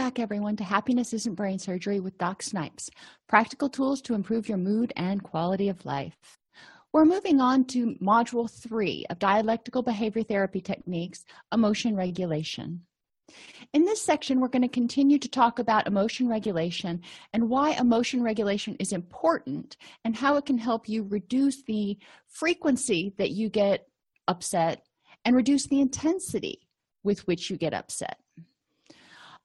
back, everyone, to Happiness Isn't Brain Surgery with Doc Snipes practical tools to improve your mood and quality of life. We're moving on to Module 3 of Dialectical Behavior Therapy Techniques Emotion Regulation. In this section, we're going to continue to talk about emotion regulation and why emotion regulation is important and how it can help you reduce the frequency that you get upset and reduce the intensity with which you get upset.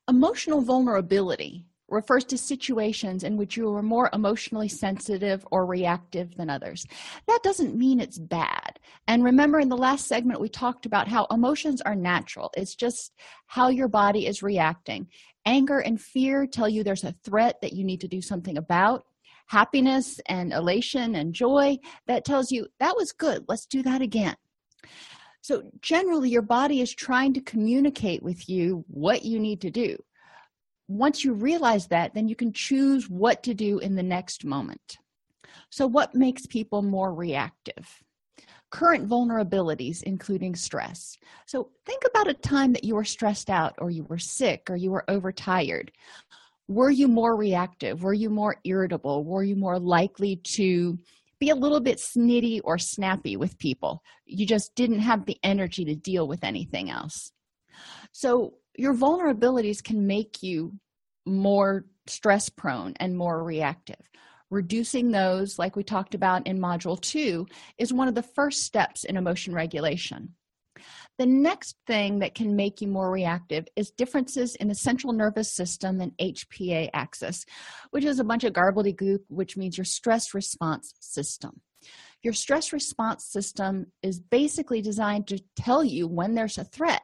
Emotional vulnerability refers to situations in which you are more emotionally sensitive or reactive than others. That doesn't mean it's bad. And remember, in the last segment, we talked about how emotions are natural, it's just how your body is reacting. Anger and fear tell you there's a threat that you need to do something about. Happiness and elation and joy, that tells you that was good, let's do that again. So, generally, your body is trying to communicate with you what you need to do. Once you realize that, then you can choose what to do in the next moment. So, what makes people more reactive? Current vulnerabilities, including stress. So, think about a time that you were stressed out, or you were sick, or you were overtired. Were you more reactive? Were you more irritable? Were you more likely to be a little bit snitty or snappy with people. You just didn't have the energy to deal with anything else. So, your vulnerabilities can make you more stress prone and more reactive. Reducing those, like we talked about in Module 2, is one of the first steps in emotion regulation. The next thing that can make you more reactive is differences in the central nervous system and HPA axis, which is a bunch of gobbledygook, which means your stress response system. Your stress response system is basically designed to tell you when there's a threat.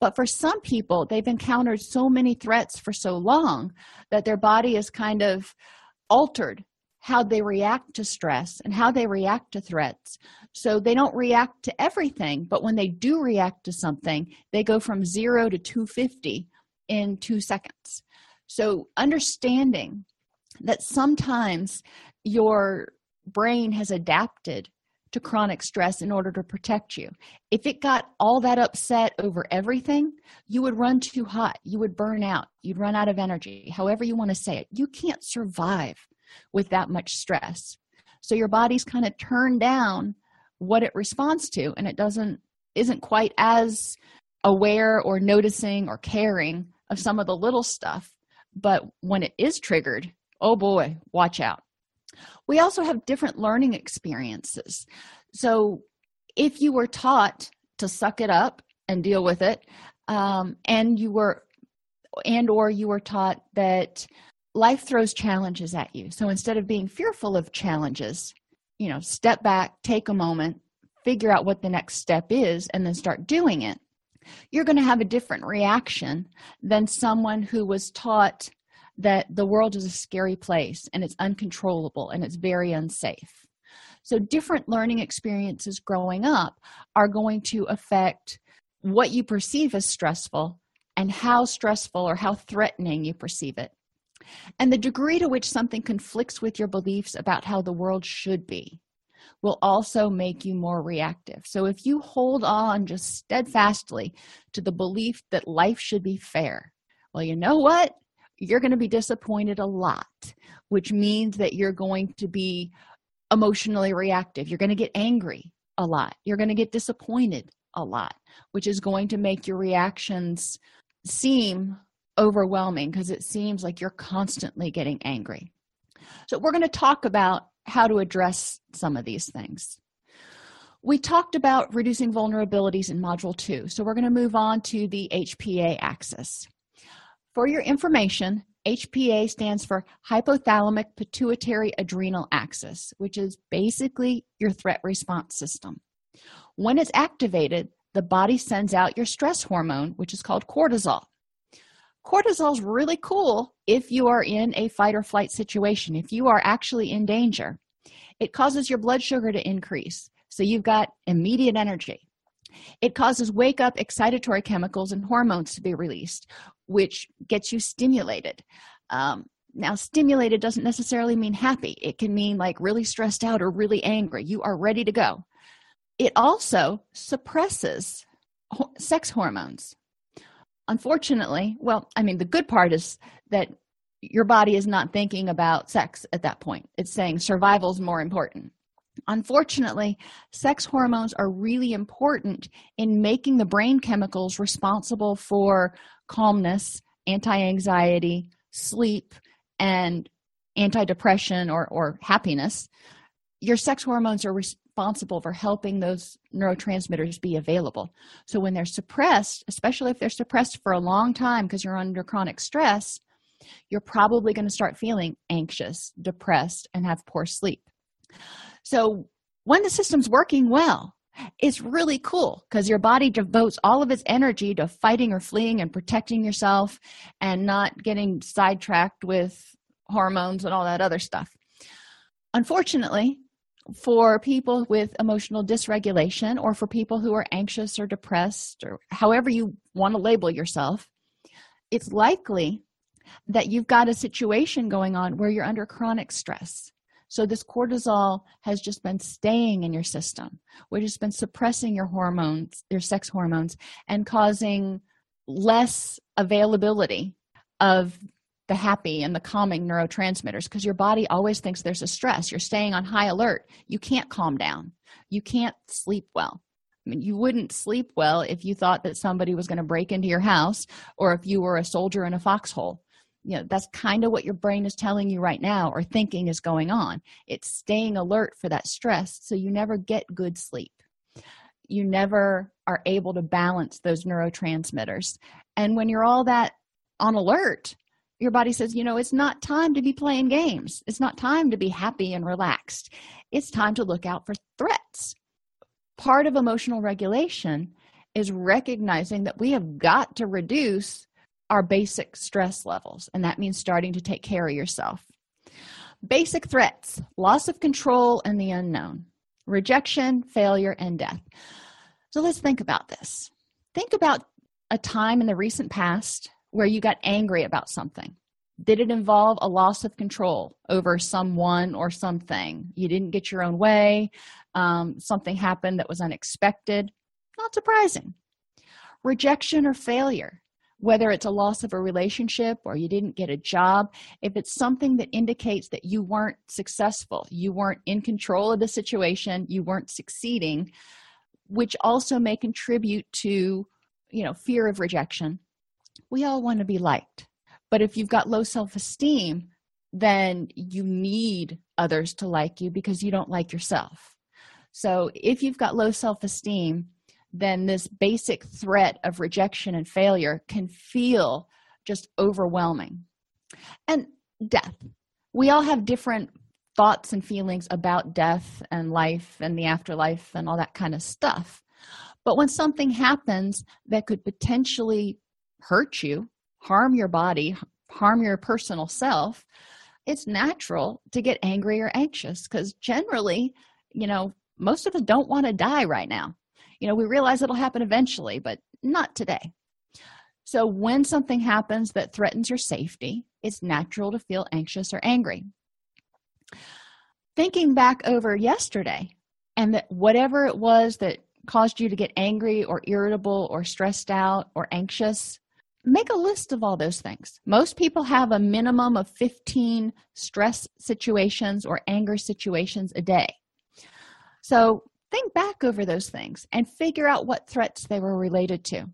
But for some people, they've encountered so many threats for so long that their body is kind of altered how they react to stress and how they react to threats. So they don't react to everything, but when they do react to something, they go from zero to 250 in two seconds. So understanding that sometimes your brain has adapted to chronic stress in order to protect you. If it got all that upset over everything, you would run too hot. You would burn out. You'd run out of energy, however you want to say it. You can't survive with that much stress. So your body's kind of turned down what it responds to and it doesn't isn't quite as aware or noticing or caring of some of the little stuff. But when it is triggered oh boy watch out. We also have different learning experiences. So if you were taught to suck it up and deal with it um, and you were and or you were taught that life throws challenges at you. So instead of being fearful of challenges, you know, step back, take a moment, figure out what the next step is, and then start doing it. You're going to have a different reaction than someone who was taught that the world is a scary place and it's uncontrollable and it's very unsafe. So, different learning experiences growing up are going to affect what you perceive as stressful and how stressful or how threatening you perceive it and the degree to which something conflicts with your beliefs about how the world should be will also make you more reactive. So if you hold on just steadfastly to the belief that life should be fair, well, you know what? You're going to be disappointed a lot, which means that you're going to be emotionally reactive. You're going to get angry a lot. You're going to get disappointed a lot, which is going to make your reactions seem overwhelming because it seems like you're constantly getting angry. So, we're going to talk about how to address some of these things. We talked about reducing vulnerabilities in Module 2, so we're going to move on to the HPA axis. For your information, HPA stands for hypothalamic pituitary adrenal axis, which is basically your threat response system. When it's activated, the body sends out your stress hormone, which is called cortisol cortisol is really cool if you are in a fight or flight situation. If you are actually in danger it causes your blood sugar to increase. So you've got immediate energy. It causes wake up excitatory chemicals and hormones to be released which gets you stimulated. Um, now stimulated doesn't necessarily mean happy. It can mean like really stressed out or really angry. You are ready to go. It also suppresses sex hormones unfortunately well i mean the good part is that your body is not thinking about sex at that point. It's saying survival is more important. Unfortunately sex hormones are really important in making the brain chemicals responsible for calmness anti-anxiety sleep and antidepressant or, or happiness. Your sex hormones are responsible for helping those neurotransmitters be available. So when they're suppressed especially if they're suppressed for a long time because you're under chronic stress you're probably going to start feeling anxious depressed and have poor sleep. So when the system's working well it's really cool because your body devotes all of its energy to fighting or fleeing and protecting yourself and not getting sidetracked with hormones and all that other stuff. Unfortunately for people with emotional dysregulation or for people who are anxious or depressed or however you want to label yourself it's likely that you've got a situation going on where you're under chronic stress. So this cortisol has just been staying in your system which has been suppressing your hormones your sex hormones and causing less availability of the happy and the calming neurotransmitters because your body always thinks there's a stress. You're staying on high alert. You can't calm down. You can't sleep well. I mean, you wouldn't sleep well if you thought that somebody was going to break into your house or if you were a soldier in a foxhole. You know that's kind of what your brain is telling you right now or thinking is going on. It's staying alert for that stress so you never get good sleep. You never are able to balance those neurotransmitters. And when you're all that on alert your body says you know it's not time to be playing games. It's not time to be happy and relaxed. It's time to look out for threats. Part of emotional regulation is recognizing that we have got to reduce our basic stress levels and that means starting to take care of yourself. Basic threats loss of control and the unknown rejection failure and death. So let's think about this. Think about a time in the recent past where you got angry about something. Did it involve a loss of control over someone or something? You didn't get your own way. Um, something happened that was unexpected. Not surprising. Rejection or failure whether it's a loss of a relationship or you didn't get a job if it's something that indicates that you weren't successful you weren't in control of the situation you weren't succeeding which also may contribute to you know fear of rejection we all want to be liked. But if you've got low self-esteem then you need others to like you because you don't like yourself. So if you've got low self-esteem then this basic threat of rejection and failure can feel just overwhelming. And death. We all have different thoughts and feelings about death and life and the afterlife and all that kind of stuff. But when something happens that could potentially hurt you harm your body harm your personal self it's natural to get angry or anxious because generally you know most of us don't want to die right now. You know we realize it'll happen eventually but not today. So when something happens that threatens your safety it's natural to feel anxious or angry. Thinking back over yesterday and that whatever it was that caused you to get angry or irritable or stressed out or anxious make a list of all those things. Most people have a minimum of 15 stress situations or anger situations a day. So think back over those things and figure out what threats they were related to.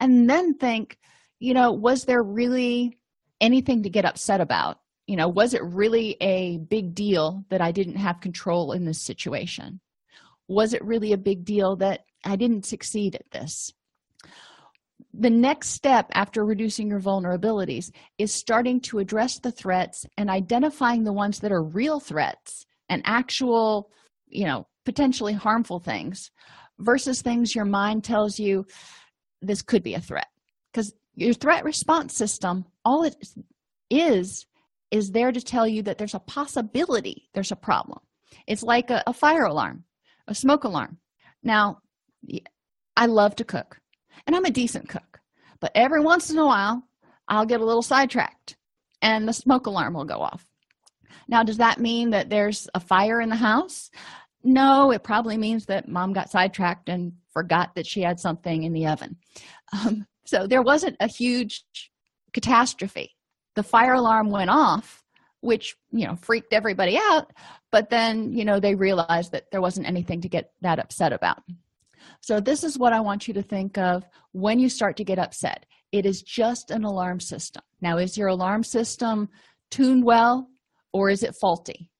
And then think you know was there really anything to get upset about? You know was it really a big deal that i didn't have control in this situation? Was it really a big deal that i didn't succeed at this the next step after reducing your vulnerabilities is starting to address the threats and identifying the ones that are real threats and actual you know potentially harmful things versus things your mind tells you this could be a threat. Because your threat response system all it is is there to tell you that there's a possibility there's a problem. It's like a, a fire alarm a smoke alarm. Now i love to cook and i'm a decent cook. But every once in a while i'll get a little sidetracked and the smoke alarm will go off. Now does that mean that there's a fire in the house? No it probably means that mom got sidetracked and forgot that she had something in the oven. Um, so there wasn't a huge catastrophe. The fire alarm went off which you know freaked everybody out but then you know they realized that there wasn't anything to get that upset about so this is what i want you to think of when you start to get upset. It is just an alarm system. Now is your alarm system tuned well or is it faulty?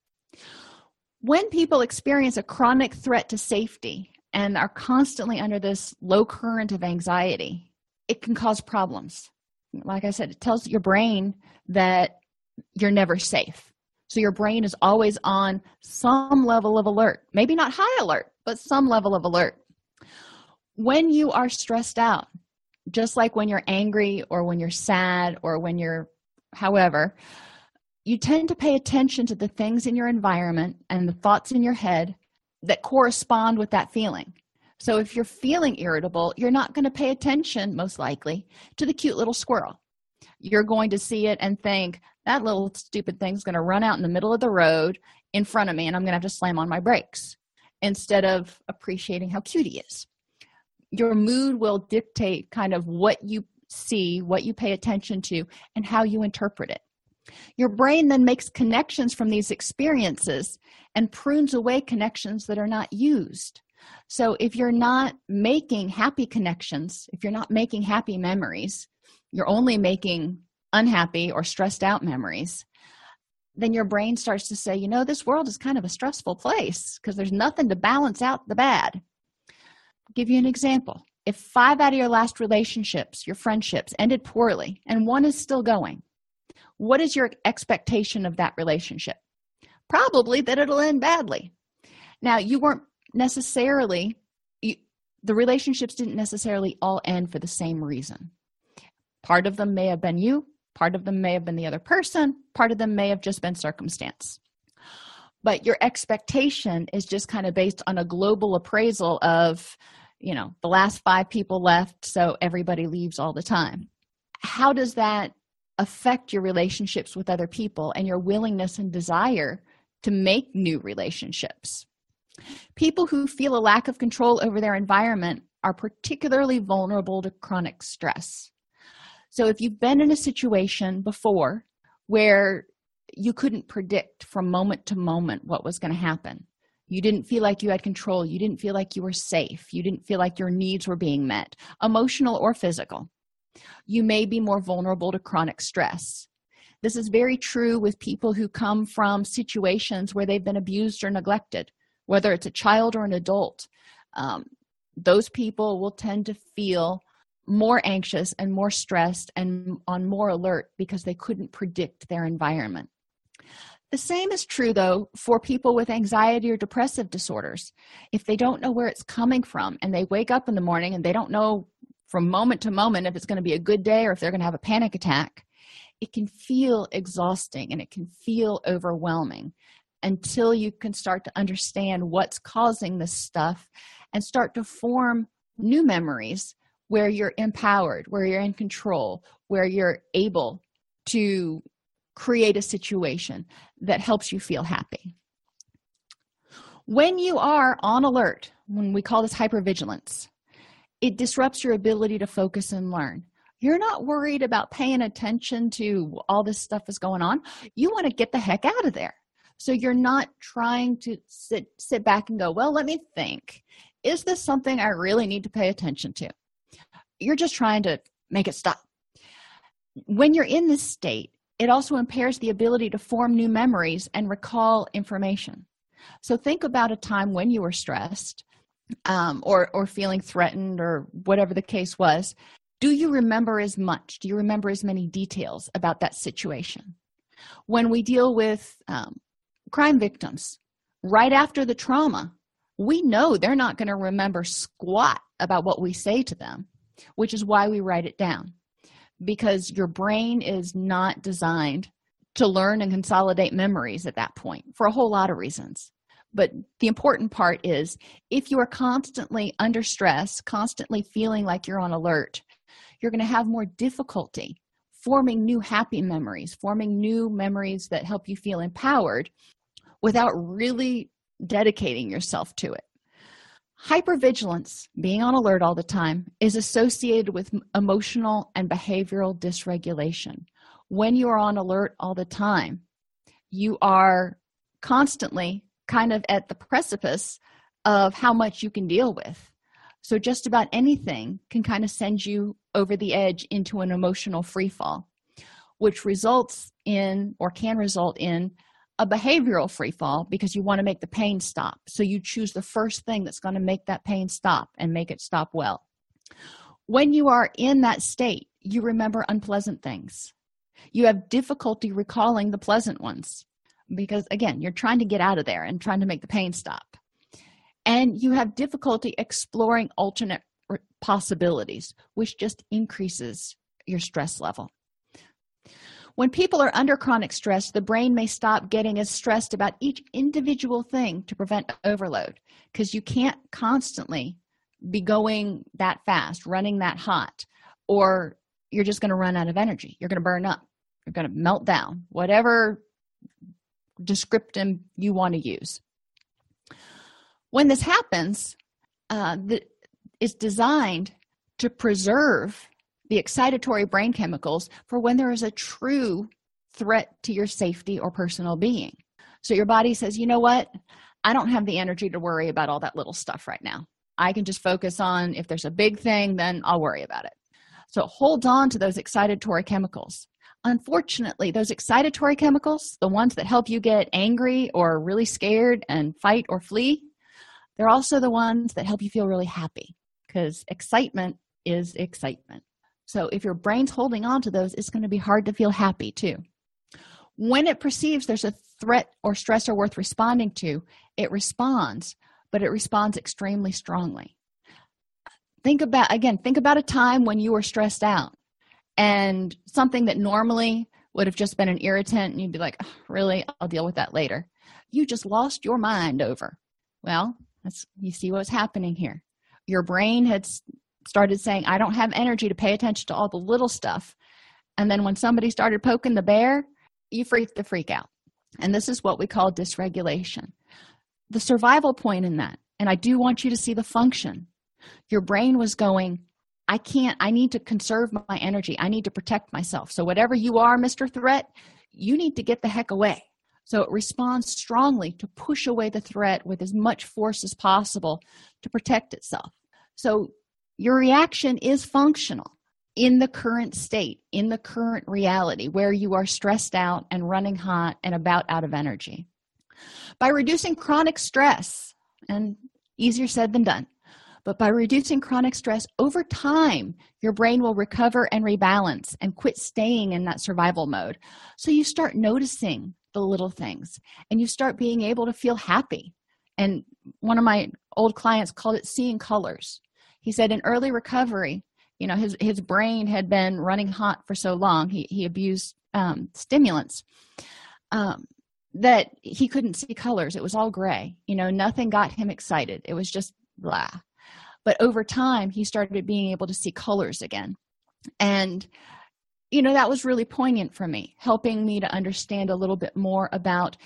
When people experience a chronic threat to safety and are constantly under this low current of anxiety it can cause problems. Like i said it tells your brain that you're never safe. So your brain is always on some level of alert. Maybe not high alert but some level of alert when you are stressed out just like when you're angry or when you're sad or when you're however you tend to pay attention to the things in your environment and the thoughts in your head that correspond with that feeling. So if you're feeling irritable you're not going to pay attention most likely to the cute little squirrel. You're going to see it and think that little stupid thing's going to run out in the middle of the road in front of me and i'm going to have to slam on my brakes instead of appreciating how cute he is your mood will dictate kind of what you see what you pay attention to and how you interpret it. Your brain then makes connections from these experiences and prunes away connections that are not used. So if you're not making happy connections if you're not making happy memories you're only making unhappy or stressed out memories then your brain starts to say you know this world is kind of a stressful place because there's nothing to balance out the bad give you an example. If five out of your last relationships your friendships ended poorly and one is still going what is your expectation of that relationship? Probably that it'll end badly. Now you weren't necessarily you, the relationships didn't necessarily all end for the same reason. Part of them may have been you part of them may have been the other person part of them may have just been circumstance. But your expectation is just kind of based on a global appraisal of you know the last five people left so everybody leaves all the time. How does that affect your relationships with other people and your willingness and desire to make new relationships? People who feel a lack of control over their environment are particularly vulnerable to chronic stress. So if you've been in a situation before where you couldn't predict from moment to moment what was going to happen you didn't feel like you had control. You didn't feel like you were safe. You didn't feel like your needs were being met emotional or physical. You may be more vulnerable to chronic stress. This is very true with people who come from situations where they've been abused or neglected whether it's a child or an adult. Um, those people will tend to feel more anxious and more stressed and on more alert because they couldn't predict their environment the same is true though for people with anxiety or depressive disorders. If they don't know where it's coming from and they wake up in the morning and they don't know from moment to moment if it's going to be a good day or if they're going to have a panic attack it can feel exhausting and it can feel overwhelming until you can start to understand what's causing this stuff and start to form new memories where you're empowered where you're in control where you're able to create a situation that helps you feel happy. When you are on alert when we call this hypervigilance it disrupts your ability to focus and learn. You're not worried about paying attention to all this stuff is going on. You want to get the heck out of there. So you're not trying to sit sit back and go well let me think. Is this something i really need to pay attention to? You're just trying to make it stop. When you're in this state it also impairs the ability to form new memories and recall information. So think about a time when you were stressed um, or or feeling threatened or whatever the case was. Do you remember as much? Do you remember as many details about that situation? When we deal with um, crime victims right after the trauma we know they're not going to remember squat about what we say to them which is why we write it down because your brain is not designed to learn and consolidate memories at that point for a whole lot of reasons. But the important part is if you are constantly under stress constantly feeling like you're on alert you're going to have more difficulty forming new happy memories forming new memories that help you feel empowered without really dedicating yourself to it Hypervigilance, being on alert all the time, is associated with emotional and behavioral dysregulation. When you are on alert all the time, you are constantly kind of at the precipice of how much you can deal with. So, just about anything can kind of send you over the edge into an emotional free fall, which results in or can result in a behavioral free fall because you want to make the pain stop. So, you choose the first thing that's going to make that pain stop and make it stop well. When you are in that state, you remember unpleasant things. You have difficulty recalling the pleasant ones because, again, you're trying to get out of there and trying to make the pain stop and you have difficulty exploring alternate possibilities which just increases your stress level when people are under chronic stress the brain may stop getting as stressed about each individual thing to prevent overload because you can't constantly be going that fast running that hot or you're just going to run out of energy. You're going to burn up. You're going to melt down. Whatever descriptive you want to use. When this happens uh, the, it's designed to preserve the excitatory brain chemicals for when there is a true threat to your safety or personal being. So your body says you know what? I don't have the energy to worry about all that little stuff right now. I can just focus on if there's a big thing then i'll worry about it. So hold on to those excitatory chemicals. Unfortunately those excitatory chemicals the ones that help you get angry or really scared and fight or flee they're also the ones that help you feel really happy because excitement is excitement. So if your brain's holding on to those, it's going to be hard to feel happy too. When it perceives there's a threat or stressor worth responding to, it responds, but it responds extremely strongly. Think about, again, think about a time when you were stressed out and something that normally would have just been an irritant and you'd be like, oh, really, I'll deal with that later. You just lost your mind over. Well, that's you see what's happening here. Your brain had started saying, I don't have energy to pay attention to all the little stuff. And then when somebody started poking the bear, you freaked the freak out. And this is what we call dysregulation. The survival point in that, and I do want you to see the function. Your brain was going, I can't, I need to conserve my energy. I need to protect myself. So, whatever you are, Mr. Threat, you need to get the heck away. So it responds strongly to push away the threat with as much force as possible to protect itself. So your reaction is functional in the current state, in the current reality where you are stressed out and running hot and about out of energy. By reducing chronic stress, and easier said than done, but by reducing chronic stress over time, your brain will recover and rebalance and quit staying in that survival mode. So you start noticing the little things and you start being able to feel happy and one of my old clients called it seeing colors he said in early recovery you know his his brain had been running hot for so long he, he abused um, stimulants um, that he couldn't see colors. It was all gray. You know nothing got him excited. It was just blah. But over time he started being able to see colors again. And you know that was really poignant for me helping me to understand a little bit more about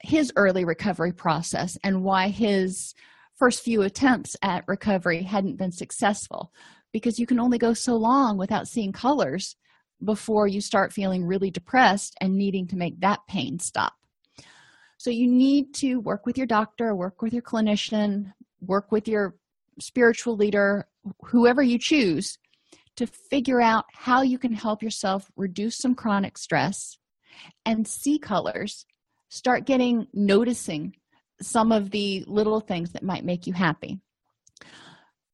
his early recovery process and why his first few attempts at recovery hadn't been successful because you can only go so long without seeing colors before you start feeling really depressed and needing to make that pain stop. So you need to work with your doctor work with your clinician work with your spiritual leader whoever you choose to figure out how you can help yourself reduce some chronic stress and see colors start getting noticing some of the little things that might make you happy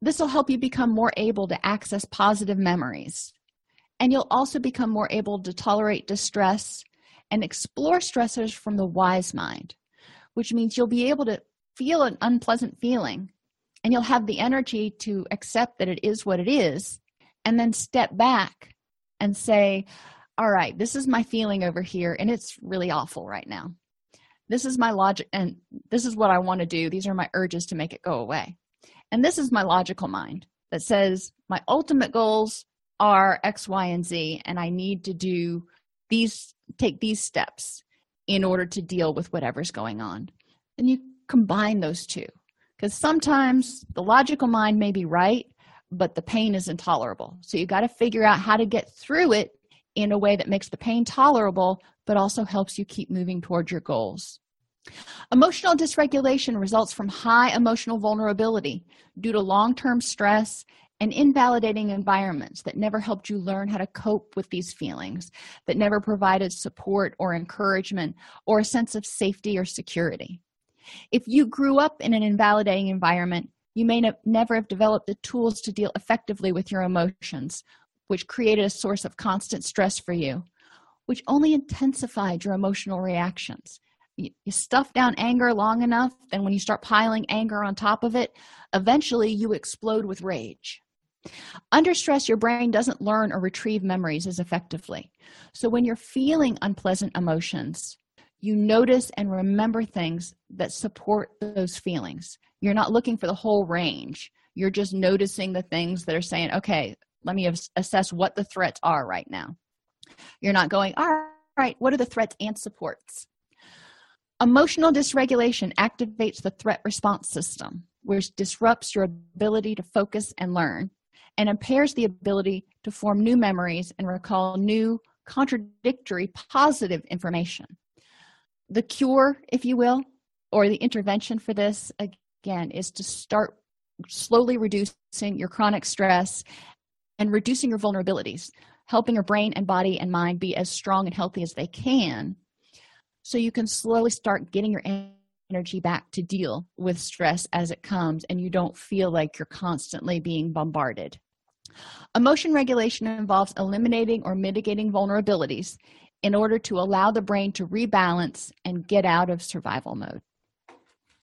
this will help you become more able to access positive memories and you'll also become more able to tolerate distress and explore stressors from the wise mind which means you'll be able to feel an unpleasant feeling and you'll have the energy to accept that it is what it is and then step back and say, All right, this is my feeling over here, and it's really awful right now. This is my logic, and this is what I want to do. These are my urges to make it go away. And this is my logical mind that says, My ultimate goals are X, Y, and Z, and I need to do these, take these steps in order to deal with whatever's going on. And you combine those two because sometimes the logical mind may be right but the pain is intolerable so you got to figure out how to get through it in a way that makes the pain tolerable but also helps you keep moving towards your goals. Emotional dysregulation results from high emotional vulnerability due to long-term stress and invalidating environments that never helped you learn how to cope with these feelings that never provided support or encouragement or a sense of safety or security. If you grew up in an invalidating environment you may never have developed the tools to deal effectively with your emotions which created a source of constant stress for you which only intensified your emotional reactions. You, you stuff down anger long enough then when you start piling anger on top of it eventually you explode with rage. Under stress your brain doesn't learn or retrieve memories as effectively. So when you're feeling unpleasant emotions you notice and remember things that support those feelings. You're not looking for the whole range. You're just noticing the things that are saying okay let me assess what the threats are right now you're not going all right what are the threats and supports? Emotional dysregulation activates the threat response system which disrupts your ability to focus and learn and impairs the ability to form new memories and recall new contradictory positive information. The cure if you will or the intervention for this again is to start slowly reducing your chronic stress and reducing your vulnerabilities helping your brain and body and mind be as strong and healthy as they can. So you can slowly start getting your energy back to deal with stress as it comes and you don't feel like you're constantly being bombarded. Emotion regulation involves eliminating or mitigating vulnerabilities in order to allow the brain to rebalance and get out of survival mode